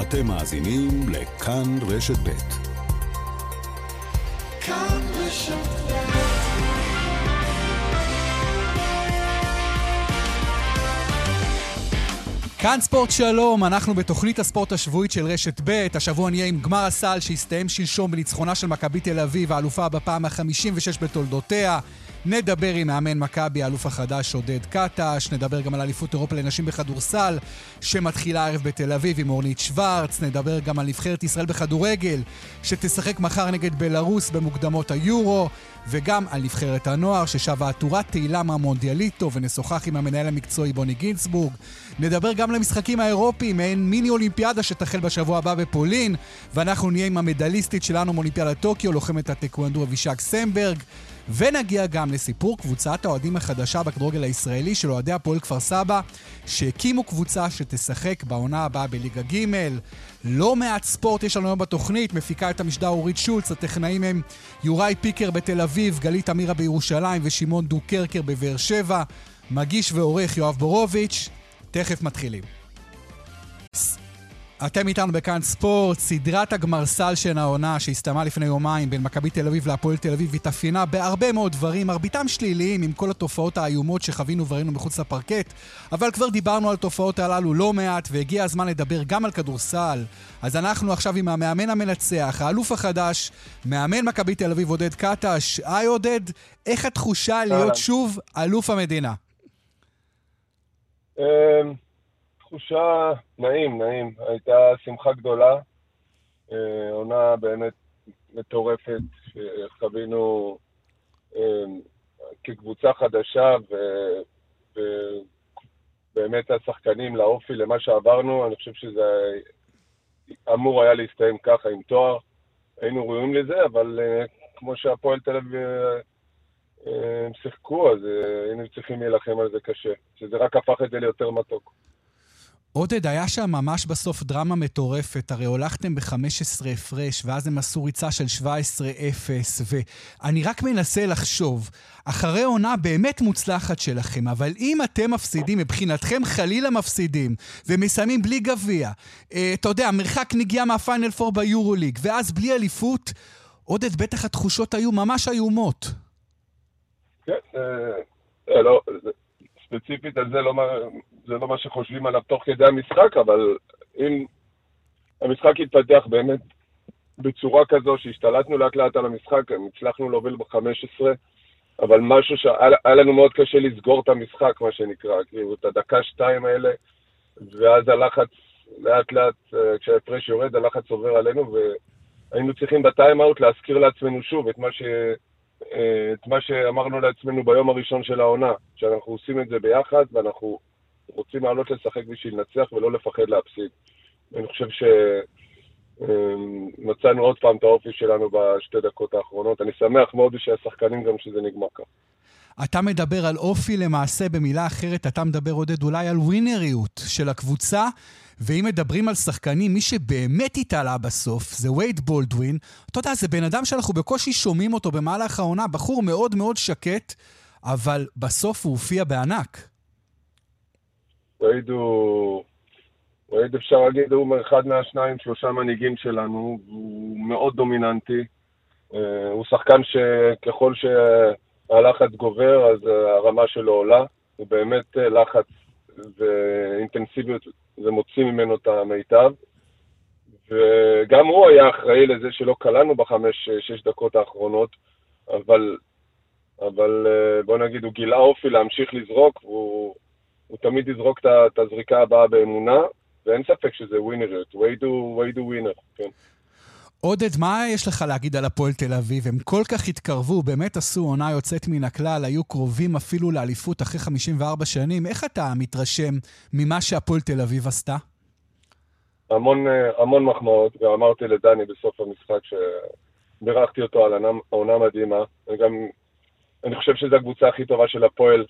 אתם מאזינים לכאן רשת ב'. כאן רשת כאן ספורט שלום, אנחנו בתוכנית הספורט השבועית של רשת ב', השבוע נהיה עם גמר הסל שהסתיים שלשום בניצחונה של מכבי תל אביב, האלופה בפעם ה-56 בתולדותיה. נדבר עם מאמן מכבי, האלוף החדש עודד קטש, נדבר גם על אליפות אירופה לנשים בכדורסל, שמתחילה הערב בתל אביב עם אורנית שוורץ, נדבר גם על נבחרת ישראל בכדורגל, שתשחק מחר נגד בלארוס במוקדמות היורו, וגם על נבחרת הנוער, ששבה עטורת תהילה מהמונדיאליטו, ונשוחח עם המנהל המקצועי בוני גינצבורג. נדבר גם על המשחקים האירופיים, מעין מיני אולימפיאדה שתחל בשבוע הבא בפולין, ואנחנו נהיה עם המדליסטית שלנו מאולימפיאדת טוקיו, לוחמת הטקוונדו אבישג סמברג. ונגיע גם לסיפור קבוצת האוהדים החדשה בכדורגל הישראלי של אוהדי הפועל כפר סבא, שהקימו קבוצה שתשחק בעונה הבאה בליגה ג'. לא מעט ספורט יש לנו היום בתוכנית, מפיקה את המשדר אורית שולץ, הטכנאים הם יוראי פיקר בתל אביב, גלית אמירה בירושלים ושמעון דוקרקר בבאר שבע. מגיש ועורך יואב בורוביץ', תכף מתחילים. אתם איתנו בכאן ספורט, סדרת הגמרסל של העונה שהסתיימה לפני יומיים בין מכבי תל אביב להפועל תל אביב התאפיינה בהרבה מאוד דברים, מרביתם שליליים עם כל התופעות האיומות שחווינו וראינו מחוץ לפרקט, אבל כבר דיברנו על התופעות הללו לא מעט והגיע הזמן לדבר גם על כדורסל. אז אנחנו עכשיו עם המאמן המנצח, האלוף החדש, מאמן מכבי תל אביב עודד קטש. היי עודד, איך התחושה להיות שוב אלוף המדינה? תחושה נעים, נעים. הייתה שמחה גדולה. אה, עונה באמת מטורפת שחווינו אה, כקבוצה חדשה, ובאמת השחקנים לאופי, למה שעברנו, אני חושב שזה אמור היה להסתיים ככה עם תואר. היינו ראויים לזה, אבל אה, כמו שהפועל תל אביב הם שיחקו, אז היינו צריכים להילחם על זה קשה. שזה רק הפך את זה ליותר מתוק. עודד, היה שם ממש בסוף דרמה מטורפת, הרי הולכתם ב-15 הפרש, ואז הם עשו ריצה של 17-0, ואני רק מנסה לחשוב, אחרי עונה באמת מוצלחת שלכם, אבל אם אתם מפסידים, מבחינתכם חלילה מפסידים, ומסיימים בלי גביע, אה, אתה יודע, מרחק נגיעה מהפיינל 4 ביורוליג, ואז בלי אליפות, עודד, בטח התחושות היו ממש איומות. כן, אה, אה לא, ספציפית על זה לא, זה לא מה שחושבים עליו תוך כדי המשחק, אבל אם המשחק התפתח באמת בצורה כזו שהשתלטנו לאט לאט על המשחק, הצלחנו להוביל ב-15, אבל משהו שהיה לנו מאוד קשה לסגור את המשחק, מה שנקרא, כאילו את הדקה-שתיים האלה, ואז הלחץ לאט לאט, אה, כשההפרש יורד, הלחץ עובר עלינו, והיינו צריכים בטיים-אאוט להזכיר לעצמנו שוב את מה ש... אה, את מה שאמרנו לעצמנו ביום הראשון של העונה, שאנחנו עושים את זה ביחד ואנחנו רוצים לעלות לשחק בשביל לנצח ולא לפחד להפסיד. אני חושב שמצאנו אה, עוד פעם את האופי שלנו בשתי דקות האחרונות. אני שמח מאוד שהשחקנים גם שזה נגמר כך. אתה מדבר על אופי למעשה, במילה אחרת, אתה מדבר, עודד, אולי על ווינריות של הקבוצה, ואם מדברים על שחקנים, מי שבאמת התעלה בסוף זה וייד בולדווין. אתה יודע, זה בן אדם שאנחנו בקושי שומעים אותו במהלך העונה, בחור מאוד מאוד שקט, אבל בסוף הוא הופיע בענק. וייד הוא... וייד אפשר להגיד, הוא אחד מהשניים, שלושה מנהיגים שלנו, הוא מאוד דומיננטי. אה, הוא שחקן שככל שהלחץ גובר, אז אה, הרמה שלו עולה. הוא באמת אה, לחץ ואינטנסיביות זה מוציא ממנו את המיטב. וגם הוא היה אחראי לזה שלא קלענו בחמש-שש דקות האחרונות, אבל, אבל בוא נגיד, הוא גילה אופי להמשיך לזרוק, והוא הוא תמיד יזרוק את הזריקה הבאה באמונה, ואין ספק שזה ווינריות. וייד הוא ווינר, כן. עודד, מה יש לך להגיד על הפועל תל אביב? הם כל כך התקרבו, באמת עשו עונה יוצאת מן הכלל, היו קרובים אפילו לאליפות אחרי 54 שנים. איך אתה מתרשם ממה שהפועל תל אביב עשתה? המון, אה, המון מחמאות, גם אמרתי לדני בסוף המשחק שבירכתי אותו על עונה מדהימה. אני גם, אני חושב שזו הקבוצה הכי טובה של הפועל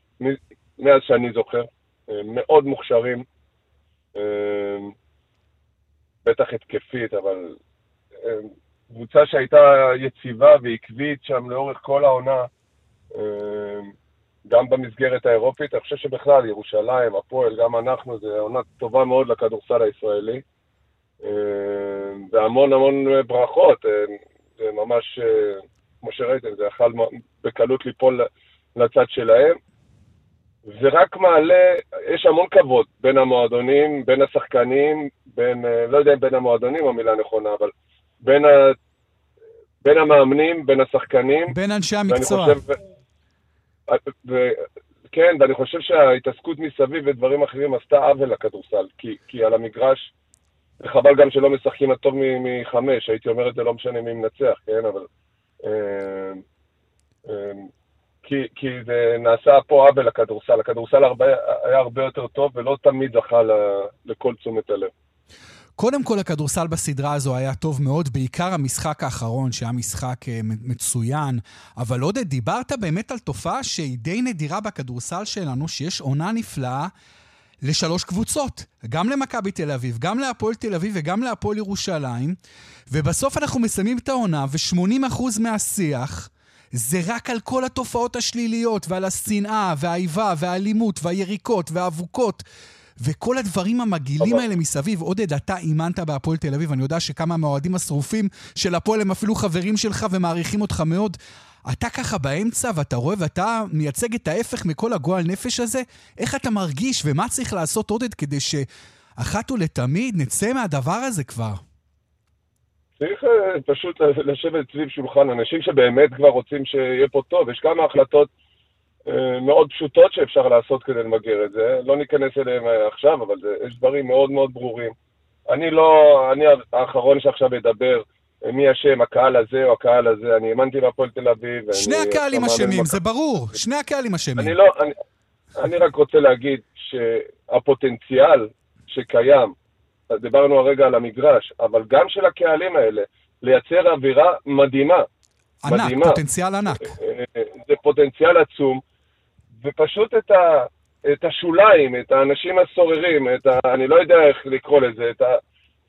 מאז שאני זוכר. אה, מאוד מוכשרים, אה, בטח התקפית, אבל קבוצה שהייתה יציבה ועקבית שם לאורך כל העונה, אה, גם במסגרת האירופית. אני חושב שבכלל, ירושלים, הפועל, גם אנחנו, זו עונה טובה מאוד לכדורסל הישראלי. והמון המון ברכות. זה ממש, כמו שראיתם, זה יכול בקלות ליפול לצד שלהם. זה רק מעלה, יש המון כבוד בין המועדונים, בין השחקנים, בין, לא יודע אם בין המועדונים המילה נכונה, אבל בין, ה, בין המאמנים, בין השחקנים. בין אנשי המקצוע. חושב, ו, ו, כן, ואני חושב שההתעסקות מסביב ודברים אחרים עשתה עוול לכדורסל, כי, כי על המגרש, וחבל גם שלא משחקים הטוב מחמש, הייתי אומר את זה לא משנה מי מנצח, כן, אבל... אה, אה, כי, כי זה נעשה פה עוול לכדורסל. הכדורסל הרבה, היה הרבה יותר טוב ולא תמיד זכה לכל תשומת הלב. קודם כל, הכדורסל בסדרה הזו היה טוב מאוד, בעיקר המשחק האחרון, שהיה משחק אה, מצוין. אבל עודד, דיברת באמת על תופעה שהיא די נדירה בכדורסל שלנו, שיש עונה נפלאה לשלוש קבוצות. גם למכבי תל אביב, גם להפועל תל אביב וגם להפועל ירושלים. ובסוף אנחנו מסיימים את העונה, ו-80% מהשיח... זה רק על כל התופעות השליליות, ועל השנאה, והאיבה, והאלימות, והיריקות, והאבוקות, וכל הדברים המגעילים האלה מסביב. עודד, אתה אימנת בהפועל תל אביב, אני יודע שכמה מהאוהדים השרופים של הפועל הם אפילו חברים שלך ומעריכים אותך מאוד. אתה ככה באמצע, ואתה רואה, ואתה מייצג את ההפך מכל הגועל נפש הזה? איך אתה מרגיש, ומה צריך לעשות, עודד, כדי שאחת ולתמיד נצא מהדבר הזה כבר? צריך אה, פשוט לשבת סביב שולחן, אנשים שבאמת כבר רוצים שיהיה פה טוב. יש כמה החלטות אה, מאוד פשוטות שאפשר לעשות כדי למגר את זה. לא ניכנס אליהם אה, עכשיו, אבל זה, יש דברים מאוד מאוד ברורים. אני לא, אני האחרון שעכשיו אדבר מי אשם, הקהל הזה או הקהל הזה. אני האמנתי בהפועל תל אביב. שני הקהלים אשמים, זה ברור. שני הקהלים אשמים. אני לא, אני, אני רק רוצה להגיד שהפוטנציאל שקיים דיברנו הרגע על המגרש, אבל גם של הקהלים האלה, לייצר אווירה מדהימה. ענק, מדהימה. פוטנציאל ענק. אה, אה, זה פוטנציאל עצום, ופשוט את, ה, את השוליים, את האנשים הסוררים, את ה... אני לא יודע איך לקרוא לזה, את ה...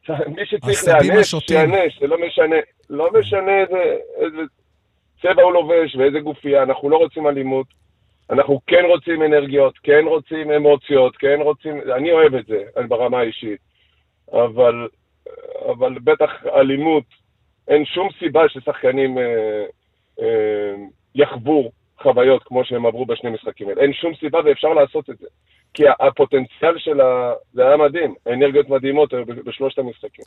מי שצריך להיענש, שיענש, זה לא משנה, לא משנה איזה, איזה צבע הוא לובש ואיזה גופייה, אנחנו לא רוצים אלימות, אנחנו כן רוצים אנרגיות, כן רוצים אמוציות, כן רוצים, אני אוהב את זה, ברמה האישית. אבל, אבל בטח אלימות, אין שום סיבה ששחקנים אה, אה, יחוו חוויות כמו שהם עברו בשני משחקים האלה. אין שום סיבה ואפשר לעשות את זה. כי הפוטנציאל של ה... זה היה מדהים, האנרגיות מדהימות בשלושת המשחקים.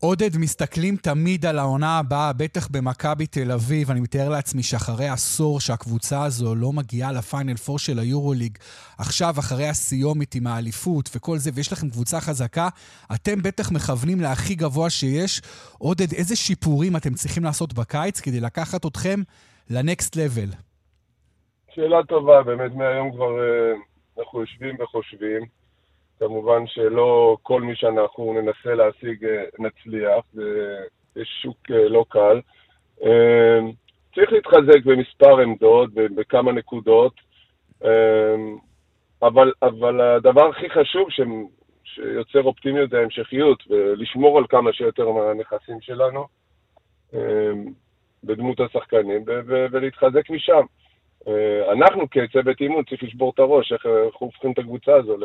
עודד, מסתכלים תמיד על העונה הבאה, בטח במכבי תל אביב. אני מתאר לעצמי שאחרי עשור שהקבוצה הזו לא מגיעה לפיינל פור של היורוליג, עכשיו, אחרי הסיומית עם האליפות וכל זה, ויש לכם קבוצה חזקה, אתם בטח מכוונים להכי גבוה שיש. עודד, איזה שיפורים אתם צריכים לעשות בקיץ כדי לקחת אתכם לנקסט לבל? שאלה טובה, באמת, מהיום כבר אה, אנחנו יושבים וחושבים. כמובן שלא כל מי שאנחנו ננסה להשיג אה, נצליח, יש שוק אה, לא קל. אה, צריך להתחזק במספר עמדות, בכמה נקודות, אבל, אבל הדבר הכי חשוב ש, שיוצר אופטימיות זה ההמשכיות, ולשמור על כמה שיותר מהנכסים שלנו בדמות השחקנים ולהתחזק משם. אנחנו כצוות אימון צריך לשבור את הראש, איך אנחנו הופכים את הקבוצה הזו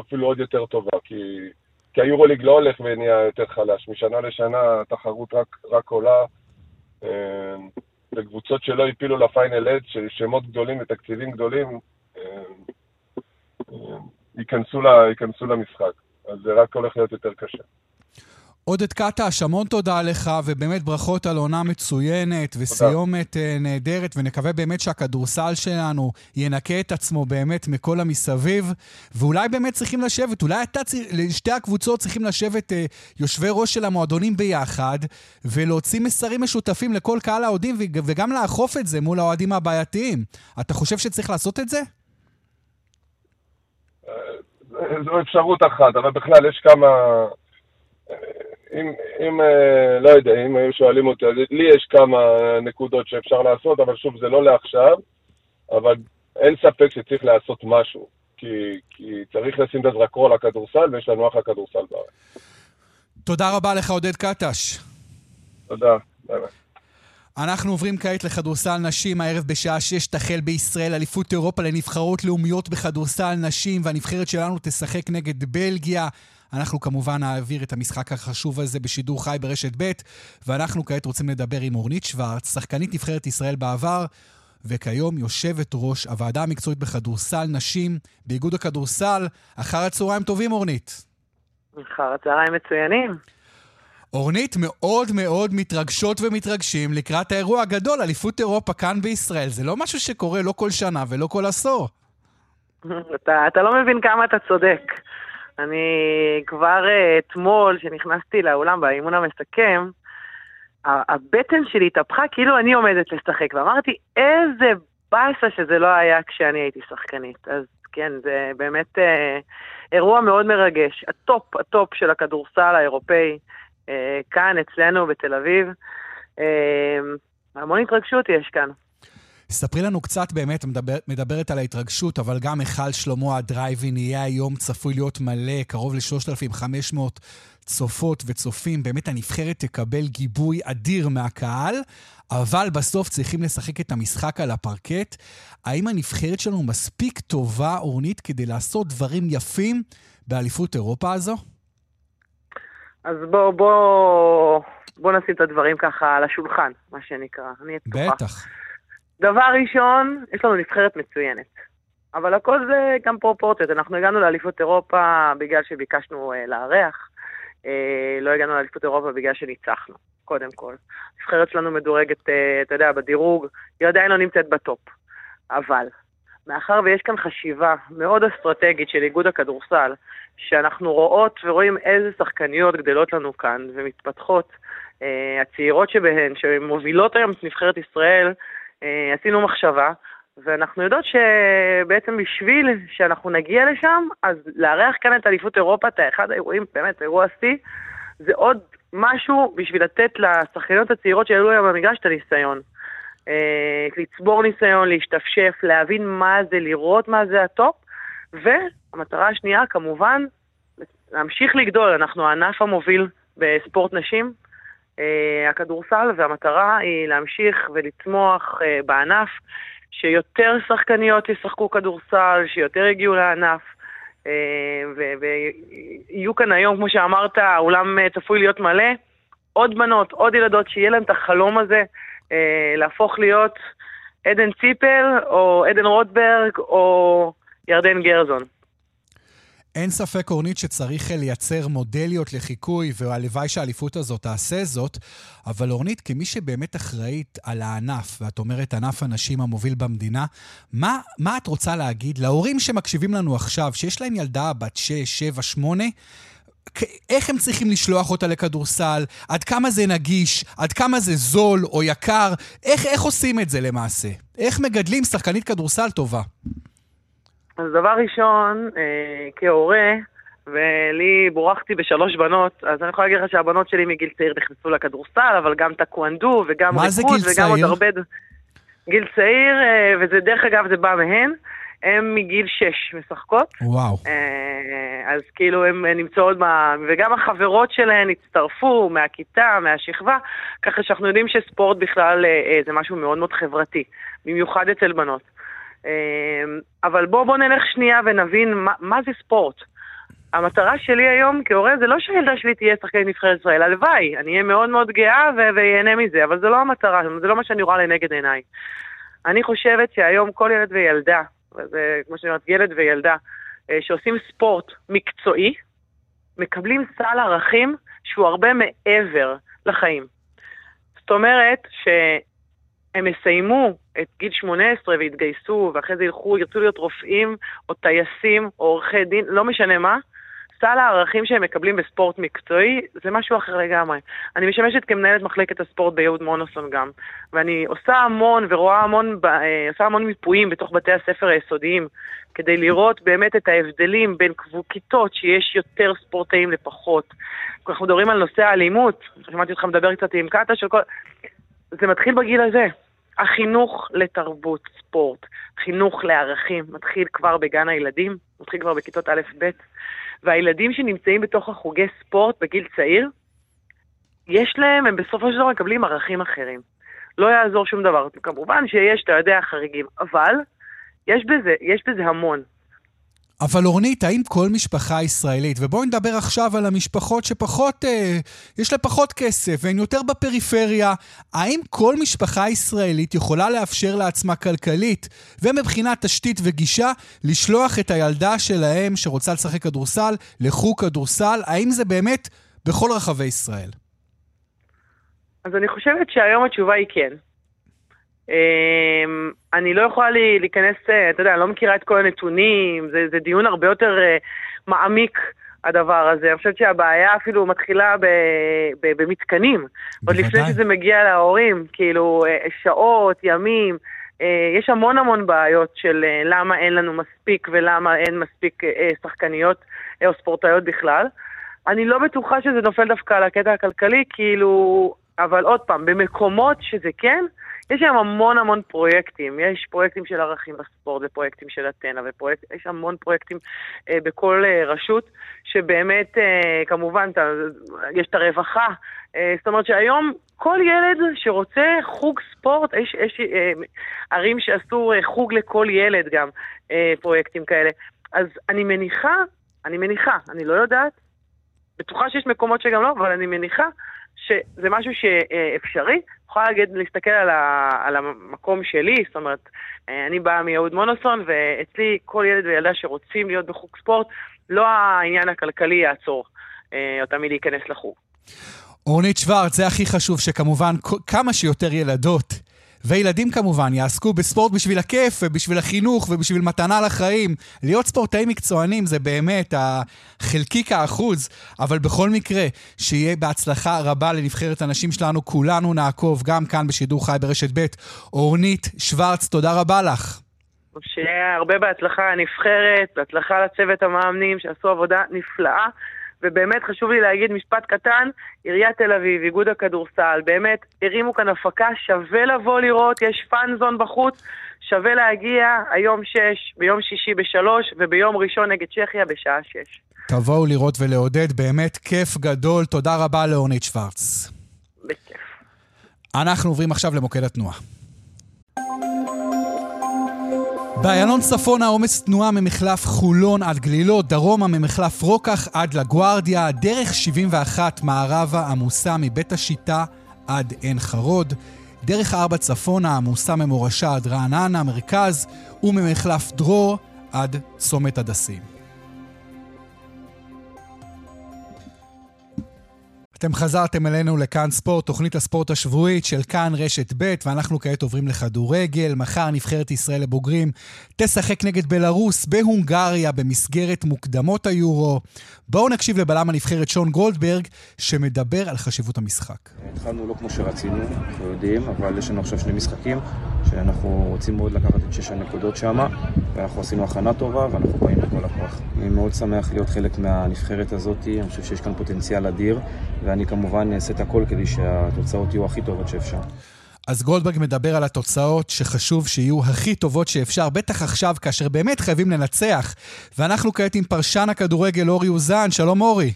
אפילו עוד יותר טובה, כי, כי היורוליג לא הולך ונהיה יותר חלש. משנה לשנה התחרות רק, רק עולה. וקבוצות שלא הפילו לפיינל אד, של שמות גדולים ותקציבים גדולים, ייכנסו, לה, ייכנסו למשחק. אז זה רק הולך להיות יותר קשה. עודד קטש, המון תודה לך, ובאמת ברכות על עונה מצוינת וסיומת. אה, נהדרת, ונקווה באמת שהכדורסל שלנו ינקה את עצמו באמת מכל המסביב, ואולי באמת צריכים לשבת, אולי אתה, שתי הקבוצות צריכים לשבת אה, יושבי ראש של המועדונים ביחד, ולהוציא מסרים משותפים לכל קהל האוהדים, וגם לאכוף את זה מול האוהדים הבעייתיים. אתה חושב שצריך לעשות את זה? אה, זו אפשרות אחת, אבל בכלל יש כמה... אם, אם אה, לא יודע, אם היו שואלים אותי, אז לי יש כמה נקודות שאפשר לעשות, אבל שוב, זה לא לעכשיו, אבל אין ספק שצריך לעשות משהו, כי, כי צריך לשים את הזרקור לכדורסל, ויש לנו אחלה כדורסל בארץ. תודה רבה לך, עודד קטש. תודה, ביי ביי. אנחנו עוברים כעת לכדורסל נשים. הערב בשעה 6 תחל בישראל אליפות אירופה לנבחרות לאומיות בכדורסל נשים, והנבחרת שלנו תשחק נגד בלגיה. אנחנו כמובן נעביר את המשחק החשוב הזה בשידור חי ברשת ב', ואנחנו כעת רוצים לדבר עם אורנית שוורץ, שחקנית נבחרת ישראל בעבר, וכיום יושבת ראש הוועדה המקצועית בכדורסל נשים באיגוד הכדורסל. אחר הצהריים טובים, אורנית. אחר הצהריים מצוינים. אורנית, מאוד מאוד מתרגשות ומתרגשים לקראת האירוע הגדול, אליפות אירופה כאן בישראל. זה לא משהו שקורה לא כל שנה ולא כל עשור. אתה, אתה לא מבין כמה אתה צודק. אני כבר uh, אתמול, כשנכנסתי לאולם באימון המסכם, הבטן שלי התהפכה כאילו אני עומדת לשחק, ואמרתי, איזה באסה שזה לא היה כשאני הייתי שחקנית. אז כן, זה באמת uh, אירוע מאוד מרגש. הטופ, הטופ של הכדורסל האירופאי. אה, כאן, אצלנו, בתל אביב. אה, המון התרגשות יש כאן. ספרי לנו קצת באמת, מדבר, מדברת על ההתרגשות, אבל גם היכל שלמה הדרייב אין יהיה היום צפוי להיות מלא, קרוב ל-3,500 צופות וצופים. באמת הנבחרת תקבל גיבוי אדיר מהקהל, אבל בסוף צריכים לשחק את המשחק על הפרקט. האם הנבחרת שלנו מספיק טובה, אורנית, כדי לעשות דברים יפים באליפות אירופה הזו? אז בוא, בוא, בוא נשים את הדברים ככה על השולחן, מה שנקרא. אני אהיה פתוחה. בטח. דבר ראשון, יש לנו נבחרת מצוינת. אבל הכל זה גם פרופורציות. אנחנו הגענו לאליפות אירופה בגלל שביקשנו uh, לארח. Uh, לא הגענו לאליפות אירופה בגלל שניצחנו, קודם כל. הנבחרת שלנו מדורגת, uh, אתה יודע, בדירוג, היא עדיין לא נמצאת בטופ. אבל, מאחר ויש כאן חשיבה מאוד אסטרטגית של איגוד הכדורסל, שאנחנו רואות ורואים איזה שחקניות גדלות לנו כאן ומתפתחות, אה, הצעירות שבהן, שמובילות היום את נבחרת ישראל, אה, עשינו מחשבה, ואנחנו יודעות שבעצם בשביל שאנחנו נגיע לשם, אז לארח כאן את אליפות אירופה, את אחד האירועים, באמת, אירוע שיא, זה עוד משהו בשביל לתת לשחקניות הצעירות שעלו היום במגרש את הניסיון. אה, לצבור ניסיון, להשתפשף, להבין מה זה, לראות מה זה הטופ, והמטרה השנייה, כמובן, להמשיך לגדול. אנחנו הענף המוביל בספורט נשים, אה, הכדורסל, והמטרה היא להמשיך ולצמוח אה, בענף, שיותר שחקניות ישחקו כדורסל, שיותר יגיעו לענף. ויהיו כאן היום, כמו שאמרת, האולם צפוי להיות מלא. עוד בנות, עוד ילדות, שיהיה להם את החלום הזה אה, להפוך להיות עדן ציפל, או עדן רוטברג, או ירדן גרזון. אין ספק, אורנית, שצריך לייצר מודליות לחיקוי, והלוואי שהאליפות הזאת תעשה זאת, אבל אורנית, כמי שבאמת אחראית על הענף, ואת אומרת ענף הנשים המוביל במדינה, מה, מה את רוצה להגיד להורים שמקשיבים לנו עכשיו, שיש להם ילדה בת 6, 7, 8, איך הם צריכים לשלוח אותה לכדורסל, עד כמה זה נגיש, עד כמה זה זול או יקר, איך, איך עושים את זה למעשה? איך מגדלים שחקנית כדורסל טובה? אז דבר ראשון, אה, כהורה, ולי בורחתי בשלוש בנות, אז אני יכולה להגיד לך שהבנות שלי מגיל צעיר נכנסו לכדורסל, אבל גם טקוונדו וגם ריקוד וגם עוד הרבה... גיל צעיר, אה, וזה דרך אגב, זה בא מהן. הן מגיל 6 משחקות. וואו. אה, אז כאילו הן נמצאות, ב... וגם החברות שלהן הצטרפו מהכיתה, מהשכבה, ככה שאנחנו יודעים שספורט בכלל אה, אה, זה משהו מאוד מאוד חברתי, במיוחד אצל בנות. אבל בואו בוא נלך שנייה ונבין מה, מה זה ספורט. המטרה שלי היום כהורה זה לא שהילדה שלי תהיה שחקנית נבחרת ישראל, הלוואי, אני אהיה מאוד מאוד גאה ואהנה מזה, אבל זה לא המטרה, זה לא מה שאני רואה לנגד עיניי. אני חושבת שהיום כל ילד וילדה וזה כמו שאני אומרת, ילד וילדה, אה, שעושים ספורט מקצועי, מקבלים סל ערכים שהוא הרבה מעבר לחיים. זאת אומרת שהם יסיימו את גיל 18 ויתגייסו, ואחרי זה ילכו, ירצו להיות רופאים, או טייסים, או עורכי דין, לא משנה מה, סל הערכים שהם מקבלים בספורט מקצועי זה משהו אחר לגמרי. אני משמשת כמנהלת מחלקת הספורט ביהוד מונוסון גם, ואני עושה המון ורואה המון, אה, עושה המון מיפויים בתוך בתי הספר היסודיים, כדי לראות באמת את ההבדלים בין כיתות שיש יותר ספורטאים לפחות. אנחנו מדברים על נושא האלימות, שמעתי אותך מדבר קצת עם קאטה של כל... זה מתחיל בגיל הזה. החינוך לתרבות ספורט, חינוך לערכים, מתחיל כבר בגן הילדים, מתחיל כבר בכיתות א'-ב'. והילדים שנמצאים בתוך החוגי ספורט בגיל צעיר, יש להם, הם בסופו של דבר מקבלים ערכים אחרים. לא יעזור שום דבר. כמובן שיש, אתה יודע, חריגים, אבל יש בזה, יש בזה המון. אבל אורנית, האם כל משפחה ישראלית, ובואי נדבר עכשיו על המשפחות שפחות, אה, יש לה פחות כסף והן יותר בפריפריה, האם כל משפחה ישראלית יכולה לאפשר לעצמה כלכלית ומבחינת תשתית וגישה לשלוח את הילדה שלהם שרוצה לשחק כדורסל לחוג כדורסל? האם זה באמת בכל רחבי ישראל? אז אני חושבת שהיום התשובה היא כן. אמ, אני לא יכולה להיכנס, אה, אתה יודע, אני לא מכירה את כל הנתונים, זה, זה דיון הרבה יותר אה, מעמיק. הדבר הזה. אני חושבת שהבעיה אפילו מתחילה ב, ב, במתקנים. עוד לפני שזה מגיע להורים, כאילו, אה, שעות, ימים. יש המון המון בעיות של למה אין לנו מספיק ולמה אין מספיק שחקניות או ספורטאיות בכלל. אני לא בטוחה שזה נופל דווקא על הקטע הכלכלי, כאילו, אבל עוד פעם, במקומות שזה כן, יש שם המון המון פרויקטים, יש פרויקטים של ערכים בספורט ופרויקטים של אתנה, ויש המון פרויקטים אה, בכל אה, רשות, שבאמת, אה, כמובן, ת, יש את הרווחה. אה, זאת אומרת שהיום כל ילד שרוצה חוג ספורט, יש, יש אה, ערים שעשו אה, חוג לכל ילד גם, אה, פרויקטים כאלה. אז אני מניחה, אני מניחה, אני לא יודעת, בטוחה שיש מקומות שגם לא, אבל אני מניחה שזה משהו שאפשרי. יכולה להגיד, להסתכל על, ה, על המקום שלי, זאת אומרת, אה, אני באה מיהוד מונוסון, ואצלי כל ילד וילדה שרוצים להיות בחוג ספורט, לא העניין הכלכלי יעצור אה, אותם מלהיכנס לחוג. אורנית שוורץ, זה הכי חשוב, שכמובן כמה שיותר ילדות וילדים כמובן יעסקו בספורט בשביל הכיף ובשביל החינוך ובשביל מתנה לחיים. להיות ספורטאים מקצוענים זה באמת החלקיק האחוז, אבל בכל מקרה, שיהיה בהצלחה רבה לנבחרת הנשים שלנו, כולנו נעקוב גם כאן בשידור חי ברשת ב'. אורנית שוורץ, תודה רבה לך. שיהיה הרבה בהצלחה לנבחרת, בהצלחה לצוות המאמנים שעשו עבודה נפלאה. ובאמת חשוב לי להגיד משפט קטן, עיריית תל אביב, איגוד הכדורסל, באמת הרימו כאן הפקה, שווה לבוא לראות, יש פאנזון בחוץ, שווה להגיע היום שש, ביום שישי בשלוש, וביום ראשון נגד צ'כיה בשעה שש. תבואו לראות ולעודד, באמת כיף גדול. תודה רבה לאורנית שוורץ. בכיף. אנחנו עוברים עכשיו למוקד התנועה. באיילון צפון העומס תנועה ממחלף חולון עד גלילות, דרומה ממחלף רוקח עד לגוארדיה, דרך 71 מערבה עמוסה מבית השיטה עד עין חרוד, דרך 4 צפונה עמוסה ממורשה עד רעננה, מרכז, וממחלף דרור עד צומת הדסים. אתם חזרתם אלינו לכאן ספורט, תוכנית הספורט השבועית של כאן רשת ב', ואנחנו כעת עוברים לכדורגל. מחר נבחרת ישראל לבוגרים תשחק נגד בלארוס בהונגריה במסגרת מוקדמות היורו. בואו נקשיב לבלם הנבחרת שון גולדברג, שמדבר על חשיבות המשחק. התחלנו לא כמו שרצינו, אנחנו יודעים, אבל יש לנו עכשיו שני משחקים, שאנחנו רוצים מאוד לקחת את שש הנקודות שם, ואנחנו עשינו הכנה טובה, ואנחנו באים בכל הכוח. אני מאוד שמח להיות חלק מהנבחרת הזאת, אני חושב שיש כאן פוטנציאל אדיר. ואני כמובן אעשה את הכל כדי שהתוצאות יהיו הכי טובות שאפשר. אז גולדברג מדבר על התוצאות שחשוב שיהיו הכי טובות שאפשר, בטח עכשיו, כאשר באמת חייבים לנצח. ואנחנו כעת עם פרשן הכדורגל אורי אוזן, שלום אורי.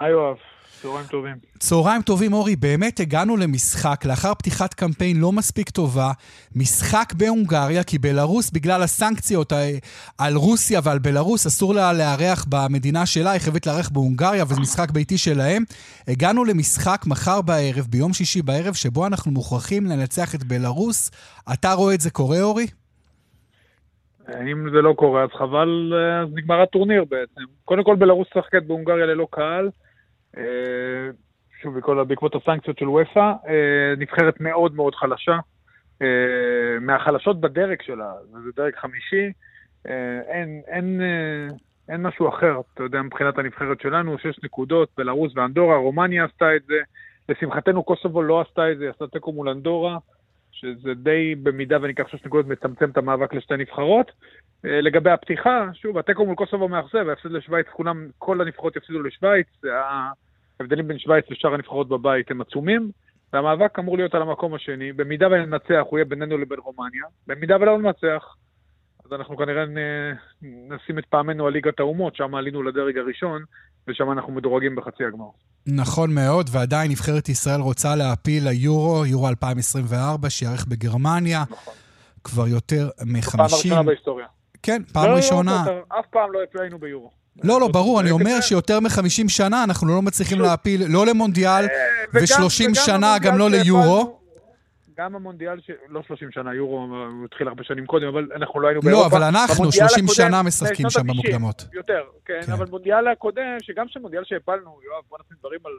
היי יואב. צהריים טובים. צהריים טובים, אורי. באמת הגענו למשחק לאחר פתיחת קמפיין לא מספיק טובה, משחק בהונגריה, כי בלרוס, בגלל הסנקציות על רוסיה ועל בלרוס, אסור לה לארח במדינה שלה, היא חייבת לארח בהונגריה, וזה משחק ביתי שלהם. הגענו למשחק מחר בערב, ביום שישי בערב, שבו אנחנו מוכרחים לנצח את בלרוס. אתה רואה את זה קורה, אורי? אם זה לא קורה, אז חבל, אז נגמר הטורניר בעצם. קודם כל, בלרוס משחקת בהונגריה ללא קהל. אה, שוב, בעקבות הסנקציות של וופא, אה, נבחרת מאוד מאוד חלשה, אה, מהחלשות בדרג שלה, זה דרג חמישי, אין, אין, אין משהו אחר, אתה יודע, מבחינת הנבחרת שלנו, שש נקודות, בלרוס ואנדורה, רומניה עשתה את זה, לשמחתנו קוסובו לא עשתה את זה, עשתה תיקו מול אנדורה, שזה די, במידה וניקח שש נקודות, מצמצם את המאבק לשתי נבחרות. לגבי הפתיחה, שוב, התיקו מול קוסובו מאכזב, ההפסד לשוויץ, כולם, כל הנבחרות יפסידו לשוויץ, ההבדלים בין שווייץ לשאר הנבחרות בבית הם עצומים, והמאבק אמור להיות על המקום השני. במידה וננצח, הוא יהיה בינינו לבין רומניה. במידה ולא ננצח, אז אנחנו כנראה נשים את פעמנו על ליגת האומות, שם עלינו לדרג הראשון, ושם אנחנו מדורגים בחצי הגמר. נכון מאוד, ועדיין נבחרת ישראל רוצה להעפיל ליורו, יורו 2024, שייערך בגרמניה. נכון. כבר יותר מ-50... פעם ראשונה בהיסטוריה. כן, פעם לא, ראשונה. לא, לא, אף פעם לא היינו ביורו. לא, לא, ברור, אני אומר שיותר מ-50 שנה אנחנו לא מצליחים להפיל לא למונדיאל, אה, וגם- ו-30 וגם שנה גם לא ליורו. גם המונדיאל, ש... לא 30 שנה, יורו הוא התחיל הרבה שנים קודם, אבל אנחנו לא היינו לא, באירופה. אבל אנחנו במונדיאל 30 הקודם, שנה משחקים בשנות שם ה-90, במוקדמות. יותר, כן, כן. אבל מונדיאל הקודם, שגם שמונדיאל שהפלנו, יואב, בוא נשים דברים על...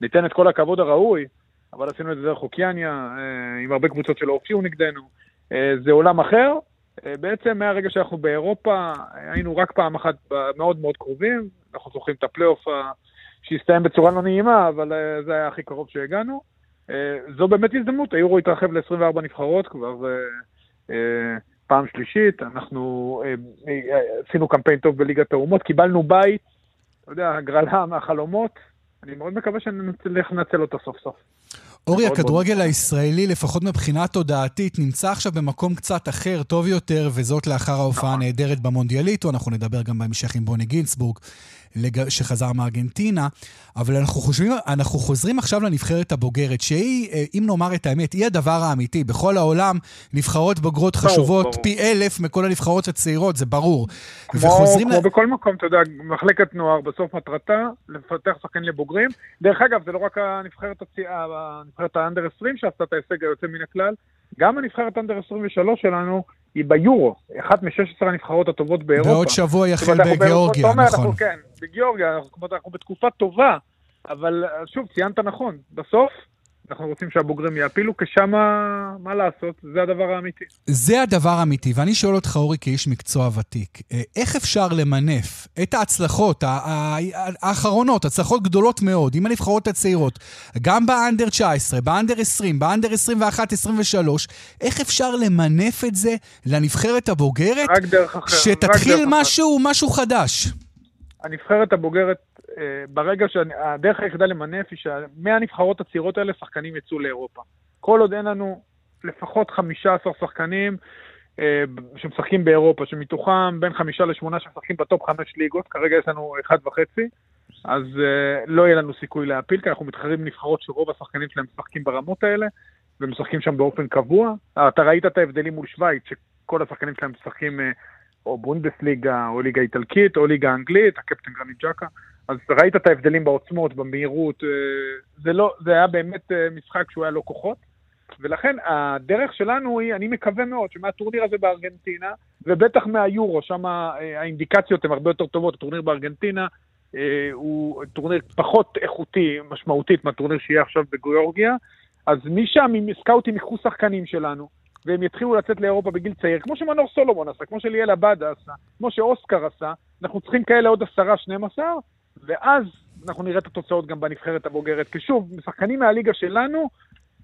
ניתן את כל הכבוד הראוי, אבל עשינו את זה דרך אוקיאניה, אה, עם הרבה קבוצות שלא הופיעו נגדנו. אה, זה עולם אחר. אה, בעצם מהרגע שאנחנו באירופה, אה, היינו רק פעם אחת מאוד מאוד קרובים, אנחנו זוכרים את הפלייאוף שהסתיים בצורה לא נעימה, אבל אה, זה היה הכי קרוב שהגענו. אה, זו באמת הזדמנות, היורו התרחב ל-24 נבחרות כבר אה, אה, פעם שלישית, אנחנו עשינו קמפיין טוב בליגת האומות, קיבלנו בית, אתה יודע, הגרלה מהחלומות, אני מאוד מקווה שנצליח לנצל אותה סוף סוף. אורי, הכדורגל הישראלי, לפחות מבחינה תודעתית, נמצא עכשיו במקום קצת אחר, טוב יותר, וזאת לאחר ההופעה הנהדרת במונדיאליטו, אנחנו נדבר גם בהמשך עם בוני גינצבורג, לג- שחזר מארגנטינה, אבל אנחנו חושבים, אנחנו חוזרים עכשיו לנבחרת הבוגרת, שהיא, אה, אם נאמר את האמת, היא הדבר האמיתי. בכל העולם, נבחרות בוגרות ברור, חשובות ברור. פי אלף מכל הנבחרות הצעירות, זה ברור. כמו, וחוזרים כמו ל- בכל מקום, אתה יודע, מחלקת נוער בסוף מטרתה לפתח שחקנים לבוגרים. דרך אגב, זה לא רק הנבחרת, הצי... הנבחרת האנדר 20 שעשתה את ההישג היוצא מן הכלל, גם הנבחרת אנדר 23 שלנו היא ביורו, אחת מ-16 הנבחרות הטובות באירופה. בעוד שבוע יחל בגיאורגיה, נכון. אנחנו, כן, בגיאורגיה, אנחנו, אנחנו בתקופה טובה, אבל שוב, ציינת נכון, בסוף אנחנו רוצים שהבוגרים יעפילו, שמה, מה לעשות, זה הדבר האמיתי. זה הדבר האמיתי, ואני שואל אותך, אורי, כאיש מקצוע ותיק, אה, איך אפשר למנף את ההצלחות האחרונות, הצלחות גדולות מאוד, עם הנבחרות הצעירות, גם באנדר 19, באנדר 20, באנדר 21, 23, איך אפשר למנף את זה לנבחרת הבוגרת, רק דרך אחרת. רק שתתחיל דרך אחרת. משהו, משהו חדש? הנבחרת הבוגרת, ברגע שהדרך היחידה למנף היא שמהנבחרות הצעירות האלה שחקנים יצאו לאירופה. כל עוד אין לנו לפחות 15 שחקנים אה, שמשחקים באירופה, שמתוכם בין חמישה לשמונה שמשחקים בטופ חמש ליגות, כרגע יש לנו אחד וחצי, אז אה, לא יהיה לנו סיכוי להפיל, כי אנחנו מתחרים נבחרות שרוב השחקנים שלהם משחקים ברמות האלה, ומשחקים שם באופן קבוע. אה, אתה ראית את ההבדלים מול שווייץ, שכל השחקנים שלהם משחקים אה, או בונדסליגה, או ליגה איטלקית, או ליגה אנגלית, הקפטן גרנית ג'קה. אז ראית את ההבדלים בעוצמות, במהירות, אה, זה, לא, זה היה באמת אה, משחק שהוא היה לא כוחות. ולכן הדרך שלנו היא, אני מקווה מאוד שמהטורניר הזה בארגנטינה, ובטח מהיורו, שם אה, האינדיקציות הן הרבה יותר טובות, הטורניר בארגנטינה הוא טורניר פחות איכותי, משמעותית, מהטורניר שיהיה עכשיו בגיאורגיה, אז משם, סקאוטים ייקחו שחקנים שלנו, והם יתחילו לצאת לאירופה בגיל צעיר, כמו שמנור סולומון עשה, כמו שליאל עבדה עשה, כמו שאוסקר עשה, אנחנו צריכים כאלה עוד עשרה, 12, ואז אנחנו נראה את התוצאות גם בנבחרת הבוגרת. כי שוב, שחקנים מהליגה שלנו,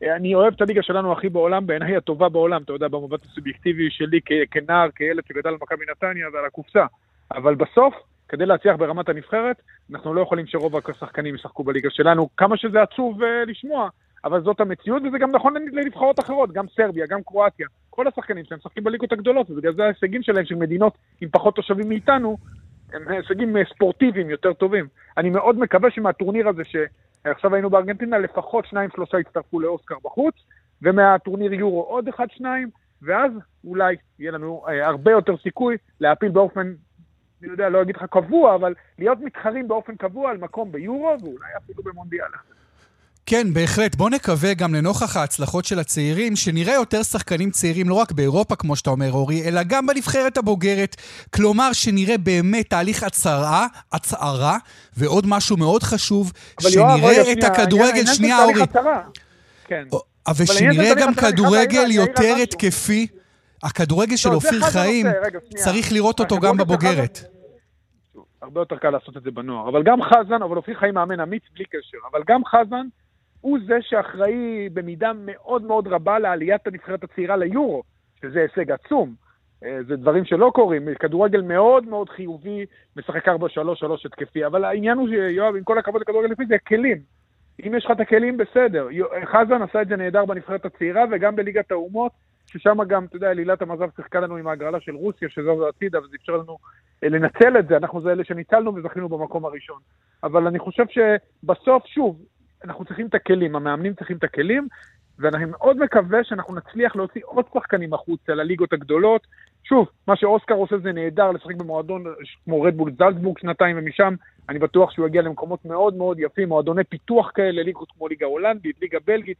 אני אוהב את הליגה שלנו הכי בעולם, בעיניי הטובה בעולם, אתה יודע, במובן הסובייקטיבי שלי כ- כנער, כילד שגדל במכבי נתניה ועל הקופסה. אבל בסוף, כדי להצליח ברמת הנבחרת, אנחנו לא יכולים שרוב השחקנים ישחקו בליגה שלנו, כמה שזה עצוב uh, לשמוע, אבל זאת המציאות, וזה גם נכון לנבחרות אחרות, גם סרביה, גם קרואטיה. כל השחקנים שלהם משחקים בליגות הגדולות, ובגלל זה ההישגים שלהם של מדינות עם פחות תושבים מאיתנו, הם הישגים אה, ספורטיביים יותר טובים. אני מאוד מקווה שמהטורניר הזה, שעכשיו היינו בארגנטינה, לפחות שניים שלושה יצטרפו לאוסקר בחוץ, ומהטורניר יורו עוד אחד שניים, ואז אולי יהיה לנו אה, הרבה יותר סיכוי להפיל באופן, אני יודע, לא אגיד לך קבוע, אבל להיות מתחרים באופן קבוע על מקום ביורו, ואולי אפילו במונדיאל. כן, בהחלט. בוא נקווה גם לנוכח ההצלחות של הצעירים, שנראה יותר שחקנים צעירים לא רק באירופה, כמו שאתה אומר, אורי, אלא גם בנבחרת הבוגרת. כלומר, שנראה באמת תהליך הצהרה, הצהרה, ועוד משהו מאוד חשוב, יואב, שנראה רגע, את הכדורגל, שנייה, של אורי. כן. אבל העניין של שנראה תהליך גם כדורגל יותר. התקפי. הכדורגל של לא, זה אופיר חיים. צריך לראות אותו גם של בבוגרת. הרבה יותר קל לעשות את זה בנוער. אבל גם חזן, אבל אופיר חיים מאמן אמיץ בלי קשר, אבל גם חזן הוא זה שאחראי במידה מאוד מאוד רבה לעליית הנבחרת הצעירה ליורו, שזה הישג עצום. אה, זה דברים שלא קורים, כדורגל מאוד מאוד חיובי, משחק 4-3-3 התקפי, אבל העניין הוא שיואב, עם כל הכבוד לכדורגל התקפי, זה הכלים. אם יש לך את הכלים, בסדר. יו- חזן עשה את זה נהדר בנבחרת הצעירה וגם בליגת האומות, ששם גם, אתה יודע, לילת המזל שיחקה לנו עם ההגרלה של רוסיה, שזז הצידה, וזה אפשר לנו אה, לנצל את זה, אנחנו זה אלה שניצלנו וזכינו במקום הראשון. אבל אני חושב שבסוף, שוב, אנחנו צריכים את הכלים, המאמנים צריכים את הכלים, ואני מאוד מקווה שאנחנו נצליח להוציא עוד שחקנים החוצה לליגות הגדולות, שוב, מה שאוסקר עושה זה נהדר, לשחק במועדון כמו רדבול זלצבורג שנתיים, ומשם אני בטוח שהוא יגיע למקומות מאוד מאוד יפים, מועדוני פיתוח כאלה, ליגות כמו ליגה הולנדית, ליגה בלגית,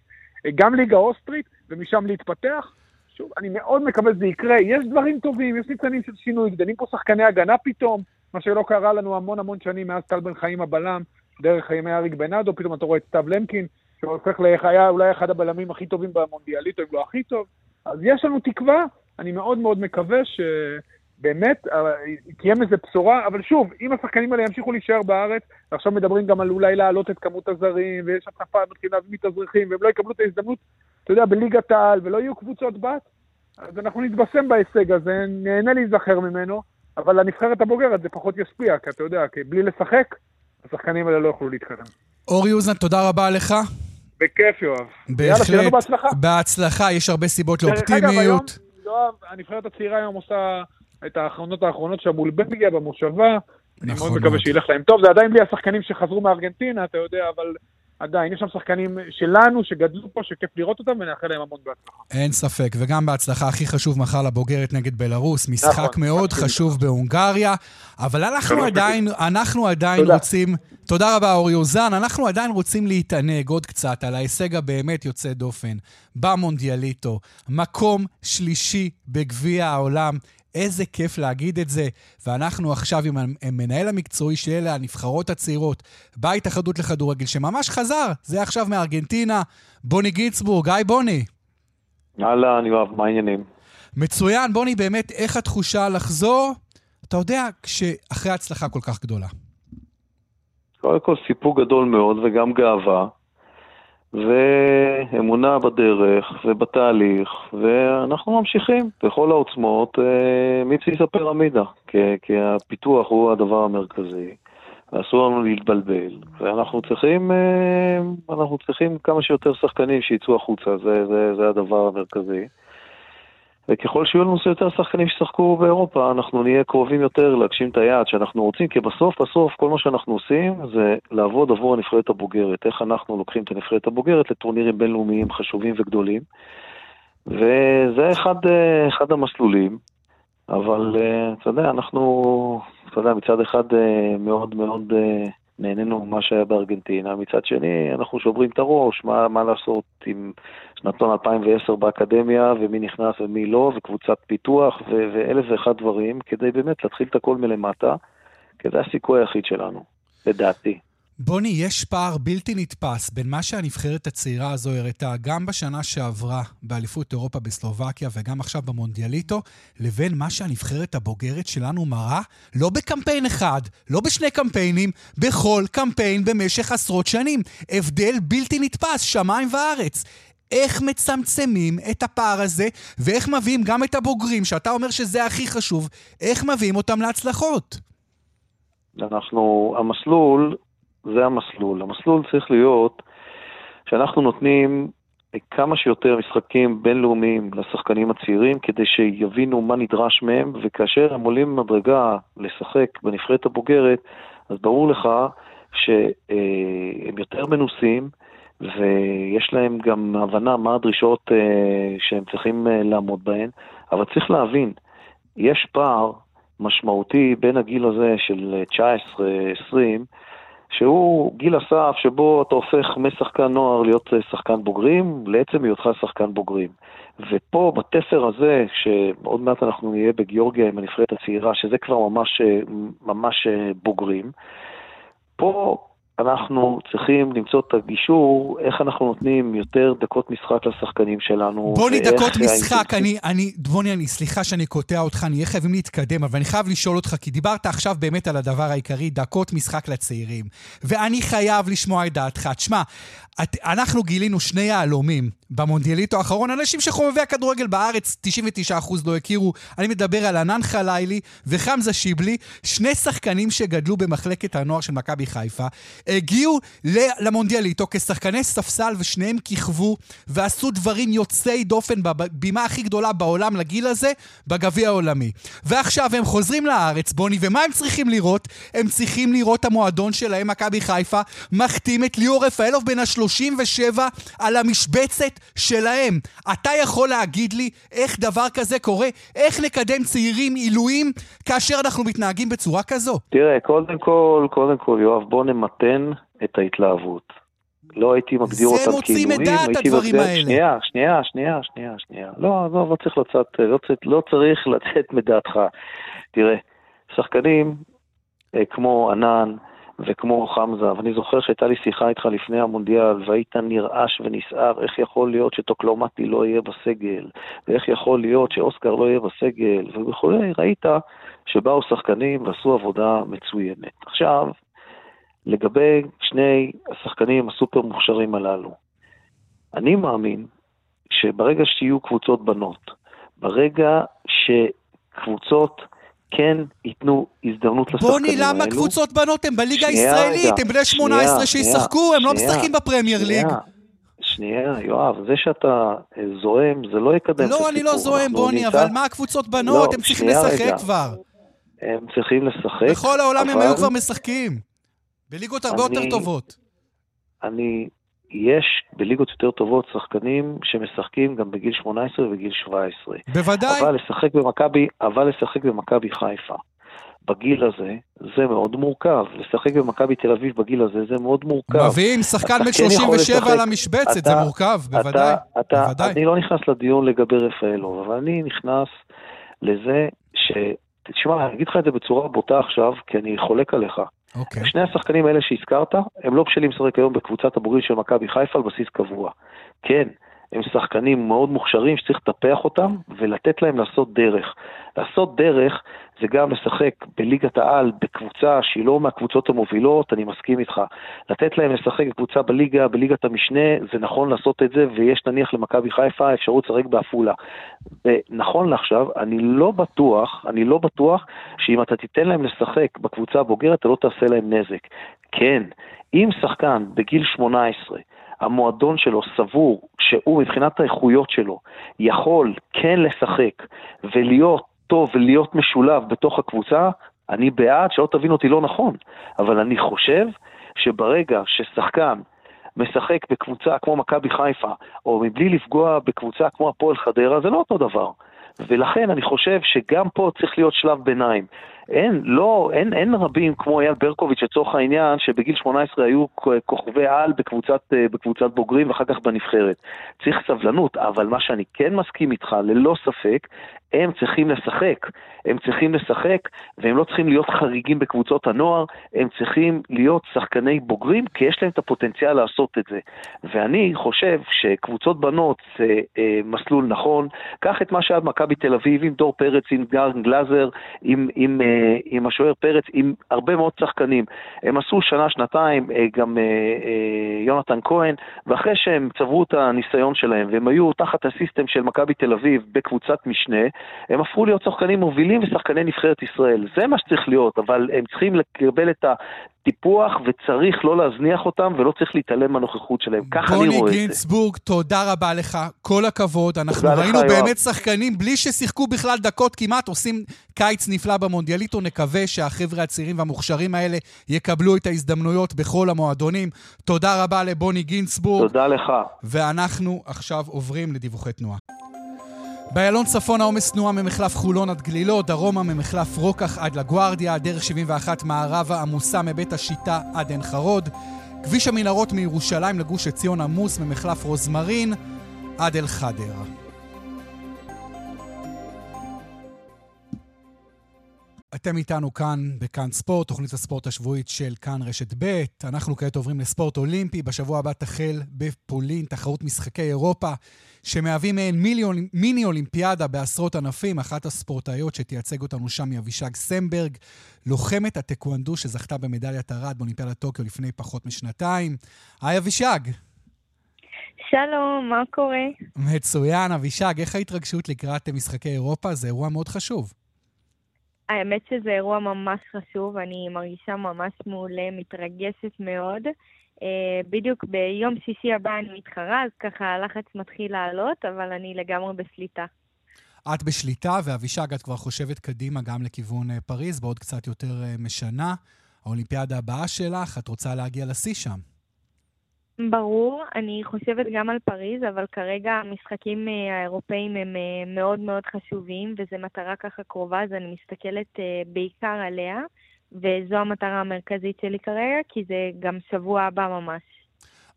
גם ליגה אוסטרית, ומשם להתפתח. שוב, אני מאוד מקווה שזה יקרה. יש דברים טובים, יש ניצנים של שינוי, גדלים פה שחקני הגנה פתאום, מה שלא קרה לנו המון המון שנים מאז טל בן חיים הבלם, דרך ימי אריק בנאדו, פתאום אתה רואה את סתיו למקין, שהופך להיה אולי אחד הבלמים הכי טובים במונדיאליטו, אם לא הכי טוב. אז יש לנו תקווה, אני מאוד מאוד מקווה שבאמת אה, תהיה מזה בשורה, אבל שוב, אם השחקנים האלה ימשיכו להישאר בארץ, ועכשיו מדברים גם על אולי להעלות את כמות הזרים, ויש מתחילים להביא מתאזרחים, והם לא יקבלו את ההזדמנות, אתה יודע, בליגת העל, ולא יהיו קבוצות בת, אז אנחנו נתבשם בהישג הזה, נהנה להיזכר ממנו, אבל לנבחרת הבוגרת זה פחות ישפיע, כי אתה יודע, כי בלי לשחק, השחקנים האלה לא יוכלו להתקדם. אורי אוזן, תודה רבה לך. בכיף, יואב. בהחלט. יאללה, בהצלחה. בהצלחה, יש הרבה סיבות לאופטימיות. דרך אגב, היום, יואב, הנבחרת הצעירה היום עושה את האחרונות האחרונות שלה מול בלגיה במושבה. נכון אני מאוד מקווה שילך להם טוב. זה עדיין בלי השחקנים שחזרו מארגנטינה, אתה יודע, אבל עדיין, יש שם שחקנים שלנו, שגדלו פה, שכיף לראות אותם, ונאחל להם המון בהצלחה. אין ספק, וגם בהצלחה הכי חשוב מחר לבוגרת נגד בלרוס, משחק נכון, מאוד חשוב בהונגריה, אבל אנחנו עדיין, אנחנו עדיין תודה. רוצים... תודה רבה, אורי אוזן. אנחנו עדיין רוצים להתענג עוד קצת על ההישג הבאמת יוצא דופן במונדיאליטו. מקום שלישי בגביע העולם. איזה כיף להגיד את זה. ואנחנו עכשיו עם המנהל המקצועי של אלה הנבחרות הצעירות בהתאחדות לכדורגל, שממש חזר, זה עכשיו מארגנטינה, בוני גיצבורג. היי בוני. אהלן, יואב, מה העניינים? מצוין, בוני, באמת, איך התחושה לחזור, אתה יודע, כשאחרי הצלחה כל כך גדולה? קודם כל סיפוק גדול מאוד וגם גאווה. ואמונה בדרך ובתהליך, ואנחנו ממשיכים בכל העוצמות אה, מבסיס הפירמידה, כי, כי הפיתוח הוא הדבר המרכזי, ואסור לנו להתבלבל, ואנחנו צריכים, אה, אנחנו צריכים כמה שיותר שחקנים שיצאו החוצה, זה, זה, זה הדבר המרכזי. וככל שיהיו לנו יותר שחקנים שישחקו באירופה, אנחנו נהיה קרובים יותר להגשים את היעד שאנחנו רוצים, כי בסוף, בסוף, כל מה שאנחנו עושים זה לעבוד עבור הנבחרת הבוגרת. איך אנחנו לוקחים את הנבחרת הבוגרת לטורנירים בינלאומיים חשובים וגדולים. וזה אחד, אחד המסלולים, אבל אה, אתה יודע, אנחנו, אתה יודע, מצד אחד אה, מאוד מאוד אה, נהנינו ממה שהיה בארגנטינה, מצד שני אנחנו שוברים את הראש, מה, מה לעשות עם שנתון 2010 באקדמיה, ומי נכנס ומי לא, וקבוצת פיתוח, ו- ואלף ואחד דברים, כדי באמת להתחיל את הכל מלמטה, כי זה הסיכוי היחיד שלנו, לדעתי. בוני, יש פער בלתי נתפס בין מה שהנבחרת הצעירה הזו הראתה גם בשנה שעברה באליפות אירופה בסלובקיה וגם עכשיו במונדיאליטו, לבין מה שהנבחרת הבוגרת שלנו מראה, לא בקמפיין אחד, לא בשני קמפיינים, בכל קמפיין במשך עשרות שנים. הבדל בלתי נתפס, שמיים וארץ. איך מצמצמים את הפער הזה, ואיך מביאים גם את הבוגרים, שאתה אומר שזה הכי חשוב, איך מביאים אותם להצלחות? אנחנו, המסלול זה המסלול. המסלול צריך להיות שאנחנו נותנים כמה שיותר משחקים בינלאומיים לשחקנים הצעירים כדי שיבינו מה נדרש מהם, וכאשר הם עולים מדרגה לשחק בנבחרת הבוגרת, אז ברור לך שהם יותר מנוסים, ויש להם גם הבנה מה הדרישות אה, שהם צריכים אה, לעמוד בהן, אבל צריך להבין, יש פער משמעותי בין הגיל הזה של 19-20, שהוא גיל הסף שבו אתה הופך משחקן נוער להיות אה, שחקן בוגרים, לעצם היותך שחקן בוגרים. ופה, בתפר הזה, שעוד מעט אנחנו נהיה בגיאורגיה עם הנבחרת הצעירה, שזה כבר ממש, אה, ממש אה, בוגרים, פה אנחנו צריכים למצוא את הגישור, איך אנחנו נותנים יותר דקות משחק לשחקנים שלנו. בוני, דקות משחק, אני, אני, בוני, אני, סליחה שאני קוטע אותך, נהיה חייבים להתקדם, אבל אני חייב לשאול אותך, כי דיברת עכשיו באמת על הדבר העיקרי, דקות משחק לצעירים. ואני חייב לשמוע את דעתך. תשמע, את, אנחנו גילינו שני יהלומים במונדיאליטו האחרון, אנשים שחובבי הכדורגל בארץ, 99% לא הכירו. אני מדבר על ענן חלילי וחמזה שיבלי, שני שחקנים שגדלו במחלקת הנוער של מכבי חיפה. הגיעו למונדיאליטו כשחקני ספסל ושניהם כיכבו ועשו דברים יוצאי דופן בבימה הכי גדולה בעולם לגיל הזה, בגביע העולמי. ועכשיו הם חוזרים לארץ, בוני, ומה הם צריכים לראות? הם צריכים לראות המועדון שלהם, מכבי חיפה, מחתים את ליאור רפאלוב בן ה-37 על המשבצת שלהם. אתה יכול להגיד לי איך דבר כזה קורה? איך נקדם צעירים עילויים כאשר אנחנו מתנהגים בצורה כזו? תראה, קודם כל, קודם כל, יואב, בוא נמתן את ההתלהבות. לא הייתי מגדיר אותם כעילויים, זה מוציא מדעת הדברים מגדיר... האלה. שנייה, שנייה, שנייה, שנייה, שנייה. לא, לא, לא צריך לצאת, לא, צריך, לא צריך לצאת מדעתך. תראה, שחקנים אה, כמו ענן, וכמו חמזה, ואני זוכר שהייתה לי שיחה איתך לפני המונדיאל, והיית נרעש ונסער, איך יכול להיות שטוקלומטי לא יהיה בסגל, ואיך יכול להיות שאוסקר לא יהיה בסגל, וכולי, ראית שבאו שחקנים ועשו עבודה מצוינת. עכשיו, לגבי שני השחקנים הסופר מוכשרים הללו, אני מאמין שברגע שיהיו קבוצות בנות, ברגע שקבוצות כן ייתנו הזדמנות לשחקנים האלו. בוני, למה קבוצות בנות הם בליגה הישראלית? הם בני 18 שישחקו, הם לא משחקים בפרמייר ליג. שנייה, יואב, זה שאתה אה, זועם, זה לא יקדם את הסיפור. לא, אני לא זועם, בוני, אבל מה הקבוצות בנות? הם צריכים לשחק כבר. הם צריכים לשחק. בכל העולם הם היו כבר משחקים. בליגות הרבה יותר טובות. אני יש בליגות יותר טובות שחקנים שמשחקים גם בגיל 18 ובגיל 17. בוודאי. אבל לשחק במכבי, אבל לשחק במכבי חיפה. בגיל הזה, זה מאוד מורכב. לשחק במכבי תל אביב בגיל הזה, זה מאוד מורכב. מביאים שחקן בן 37 על המשבצת, אתה, זה מורכב, בוודאי. אתה, אתה, בוודאי. אני לא נכנס לדיון לגבי רפאלוב, אבל אני נכנס לזה ש... תשמע, אני אגיד לך את זה בצורה בוטה עכשיו, כי אני חולק עליך. Okay. אוקיי. שני השחקנים האלה שהזכרת, הם לא בשלים לשחק היום בקבוצת הבוגרים של מכבי חיפה על בסיס קבוע. כן, הם שחקנים מאוד מוכשרים שצריך לטפח אותם ולתת להם לעשות דרך. לעשות דרך זה גם לשחק בליגת העל בקבוצה שהיא לא מהקבוצות המובילות, אני מסכים איתך. לתת להם לשחק בקבוצה בליגה, בליגת המשנה, זה נכון לעשות את זה, ויש נניח למכבי חיפה אפשרות לשחק בעפולה. ונכון לעכשיו, אני לא בטוח, אני לא בטוח שאם אתה תיתן להם לשחק בקבוצה הבוגרת, אתה לא תעשה להם נזק. כן, אם שחקן בגיל 18, המועדון שלו סבור שהוא מבחינת האיכויות שלו יכול כן לשחק ולהיות טוב ולהיות משולב בתוך הקבוצה, אני בעד, שלא תבין אותי לא נכון, אבל אני חושב שברגע ששחקן משחק בקבוצה כמו מכבי חיפה, או מבלי לפגוע בקבוצה כמו הפועל חדרה, זה לא אותו דבר. ולכן אני חושב שגם פה צריך להיות שלב ביניים. אין, לא, אין, אין רבים כמו אייל ברקוביץ' לצורך העניין, שבגיל 18 היו כוכבי על בקבוצת, אה, בקבוצת בוגרים ואחר כך בנבחרת. צריך סבלנות, אבל מה שאני כן מסכים איתך, ללא ספק, הם צריכים לשחק. הם צריכים לשחק, והם לא צריכים להיות חריגים בקבוצות הנוער, הם צריכים להיות שחקני בוגרים, כי יש להם את הפוטנציאל לעשות את זה. ואני חושב שקבוצות בנות זה אה, מסלול נכון. קח את מה שהיה במכבי תל אביב, עם דור פרץ, עם גארן גלאזר, עם, עם, אה, עם השוער פרץ, עם הרבה מאוד שחקנים. הם עשו שנה, שנתיים, אה, גם אה, אה, יונתן כהן, ואחרי שהם צברו את הניסיון שלהם, והם היו תחת הסיסטם של מכבי תל אביב בקבוצת משנה, הם הפכו להיות שחקנים מובילים ושחקני נבחרת ישראל. זה מה שצריך להיות, אבל הם צריכים לקבל את הטיפוח וצריך לא להזניח אותם ולא צריך להתעלם מהנוכחות שלהם. ככה אני רואה את זה. בוני גינצבורג, תודה רבה לך, כל הכבוד. אנחנו ראינו לך, באמת שחקנים בלי ששיחקו בכלל דקות כמעט, עושים קיץ נפלא במונדיאליטו. נקווה שהחבר'ה הצעירים והמוכשרים האלה יקבלו את ההזדמנויות בכל המועדונים. תודה רבה לבוני גינצבורג. תודה לך. ואנחנו עכשיו עוברים לדיווחי תנועה. באיילון צפון העומס תנועה ממחלף חולון עד גלילות, דרומה ממחלף רוקח עד לגוארדיה, דרך 71 מערבה עמוסה מבית השיטה עד עין חרוד, כביש המנהרות מירושלים לגוש עציון עמוס ממחלף רוזמרין עד אל חדר. אתם איתנו כאן בכאן ספורט, תוכנית הספורט השבועית של כאן רשת ב'. אנחנו כעת עוברים לספורט אולימפי. בשבוע הבא תחל בפולין תחרות משחקי אירופה, שמהווים מעין מיני, אולימפיאדה בעשרות ענפים. אחת הספורטאיות שתייצג אותנו שם היא אבישג סמברג, לוחמת הטקוונדו שזכתה במדליית ארד באולימפיאדת טוקיו לפני פחות משנתיים. היי אבישג. שלום, מה קורה? מצוין, אבישג. איך ההתרגשות לקראת משחקי אירופה? זה אירוע מאוד חשוב. האמת שזה אירוע ממש חשוב, אני מרגישה ממש מעולה, מתרגשת מאוד. אה, בדיוק ביום שישי הבא אני מתחרה, אז ככה הלחץ מתחיל לעלות, אבל אני לגמרי בשליטה. את בשליטה, ואבישג, את כבר חושבת קדימה גם לכיוון אה, פריז, בעוד קצת יותר אה, משנה. האולימפיאדה הבאה שלך, את רוצה להגיע לשיא שם. ברור, אני חושבת גם על פריז, אבל כרגע המשחקים האירופאים הם מאוד מאוד חשובים, וזו מטרה ככה קרובה, אז אני מסתכלת בעיקר עליה. וזו המטרה המרכזית שלי כרגע, כי זה גם שבוע הבא ממש.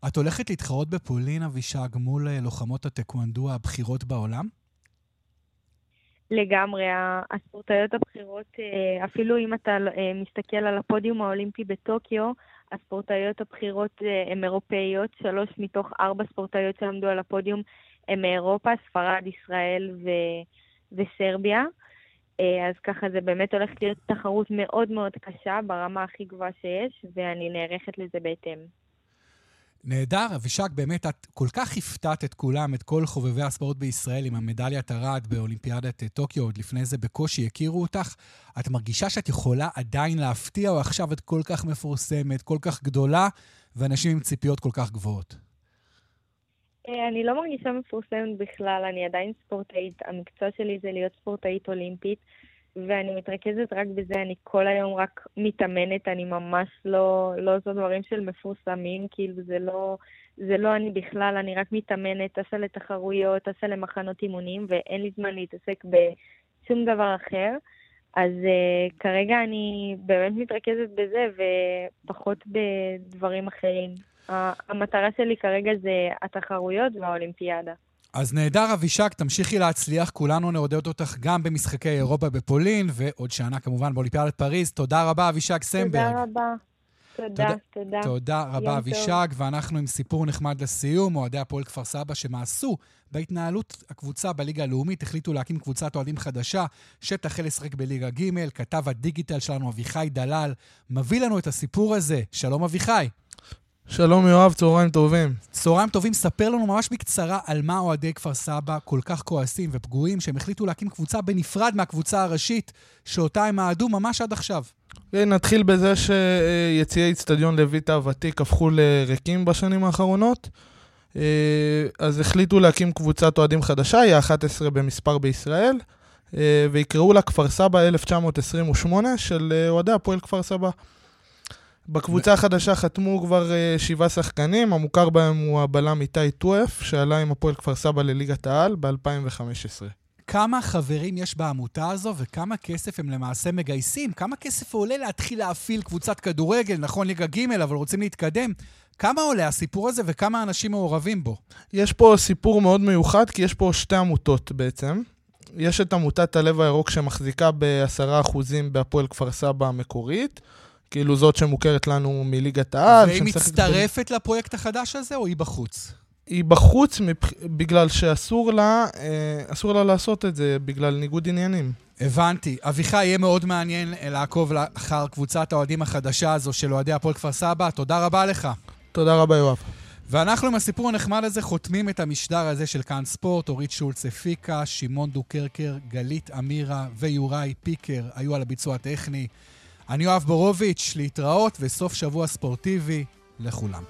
את הולכת להתחרות בפולין, אבישג, מול אה, לוחמות הטקוונדו הבכירות בעולם? לגמרי. הספורטאיות הבכירות, אה, אפילו אם אתה אה, מסתכל על הפודיום האולימפי בטוקיו, הספורטאיות הבכירות הן אירופאיות, שלוש מתוך ארבע ספורטאיות שעמדו על הפודיום הן מאירופה, ספרד, ישראל ו... וסרביה. אה, אז ככה זה באמת הולך להיות תחרות מאוד מאוד קשה ברמה הכי גבוהה שיש, ואני נערכת לזה בהתאם. נהדר, אבישג, באמת, את כל כך הפתעת את כולם, את כל חובבי הספורט בישראל עם המדליית ארד באולימפיאדת טוקיו, עוד לפני זה בקושי הכירו אותך. את מרגישה שאת יכולה עדיין להפתיע, או עכשיו את כל כך מפורסמת, כל כך גדולה, ואנשים עם ציפיות כל כך גבוהות? אה, אני לא מרגישה מפורסמת בכלל, אני עדיין ספורטאית. המקצוע שלי זה להיות ספורטאית אולימפית, ואני מתרכזת רק בזה, אני כל היום רק מתאמנת, אני ממש לא, לא עושה דברים של מפורסמים, כאילו זה לא, זה לא אני בכלל, אני רק מתאמנת, טסה לתחרויות, טסה למחנות אימונים, ואין לי זמן להתעסק בשום דבר אחר. אז uh, כרגע אני באמת מתרכזת בזה, ופחות בדברים אחרים. המטרה שלי כרגע זה התחרויות והאולימפיאדה. אז נהדר, אבישג, תמשיכי להצליח. כולנו נעודד אותך גם במשחקי אירופה בפולין, ועוד שנה כמובן באולימפיאדת פריז. תודה רבה, אבישג סמברג. תודה רבה. תודה, תודה. תודה רבה, אבישג. ואנחנו עם סיפור נחמד לסיום. אוהדי הפועל כפר סבא שמאסו בהתנהלות הקבוצה בליגה הלאומית, החליטו להקים קבוצת אוהדים חדשה שתחל לשחק בליגה ג'. כתב הדיגיטל שלנו, אביחי דלל, מביא לנו את הסיפור הזה. שלום, אביחי. שלום יואב, צהריים טובים. צהריים טובים, ספר לנו ממש בקצרה על מה אוהדי כפר סבא כל כך כועסים ופגועים, שהם החליטו להקים קבוצה בנפרד מהקבוצה הראשית, שאותה הם אהדו ממש עד עכשיו. נתחיל בזה שיציעי אצטדיון לויטה הוותיק הפכו לריקים בשנים האחרונות. אה, אז החליטו להקים קבוצת אוהדים חדשה, היא ה-11 במספר בישראל, אה, ויקראו לה כפר סבא 1928 של אה, אוהדי הפועל כפר סבא. בקבוצה החדשה חתמו כבר uh, שבעה שחקנים, המוכר בהם הוא הבלם איתי טואף, שעלה עם הפועל כפר סבא לליגת העל ב-2015. כמה חברים יש בעמותה הזו וכמה כסף הם למעשה מגייסים? כמה כסף עולה להתחיל להפעיל קבוצת כדורגל, נכון ליגה ג', אבל רוצים להתקדם? כמה עולה הסיפור הזה וכמה אנשים מעורבים בו? יש פה סיפור מאוד מיוחד, כי יש פה שתי עמותות בעצם. יש את עמותת הלב הירוק שמחזיקה ב-10% בהפועל כפר סבא המקורית. כאילו זאת שמוכרת לנו מליגת העל. והיא מצטרפת ב... לפרויקט החדש הזה, או היא בחוץ? היא בחוץ מבח... בגלל שאסור לה, אה, אסור לה לעשות את זה, בגלל ניגוד עניינים. הבנתי. אביחי, יהיה מאוד מעניין לעקוב אחר קבוצת האוהדים החדשה הזו של אוהדי הפועל כפר סבא. תודה רבה לך. תודה רבה, יואב. ואנחנו עם הסיפור הנחמד הזה חותמים את המשדר הזה של כאן ספורט. אורית שולץ הפיקה, שמעון דוקרקר, גלית אמירה ויוראי פיקר היו על הביצוע הטכני. אני יואב בורוביץ', להתראות וסוף שבוע ספורטיבי לכולם.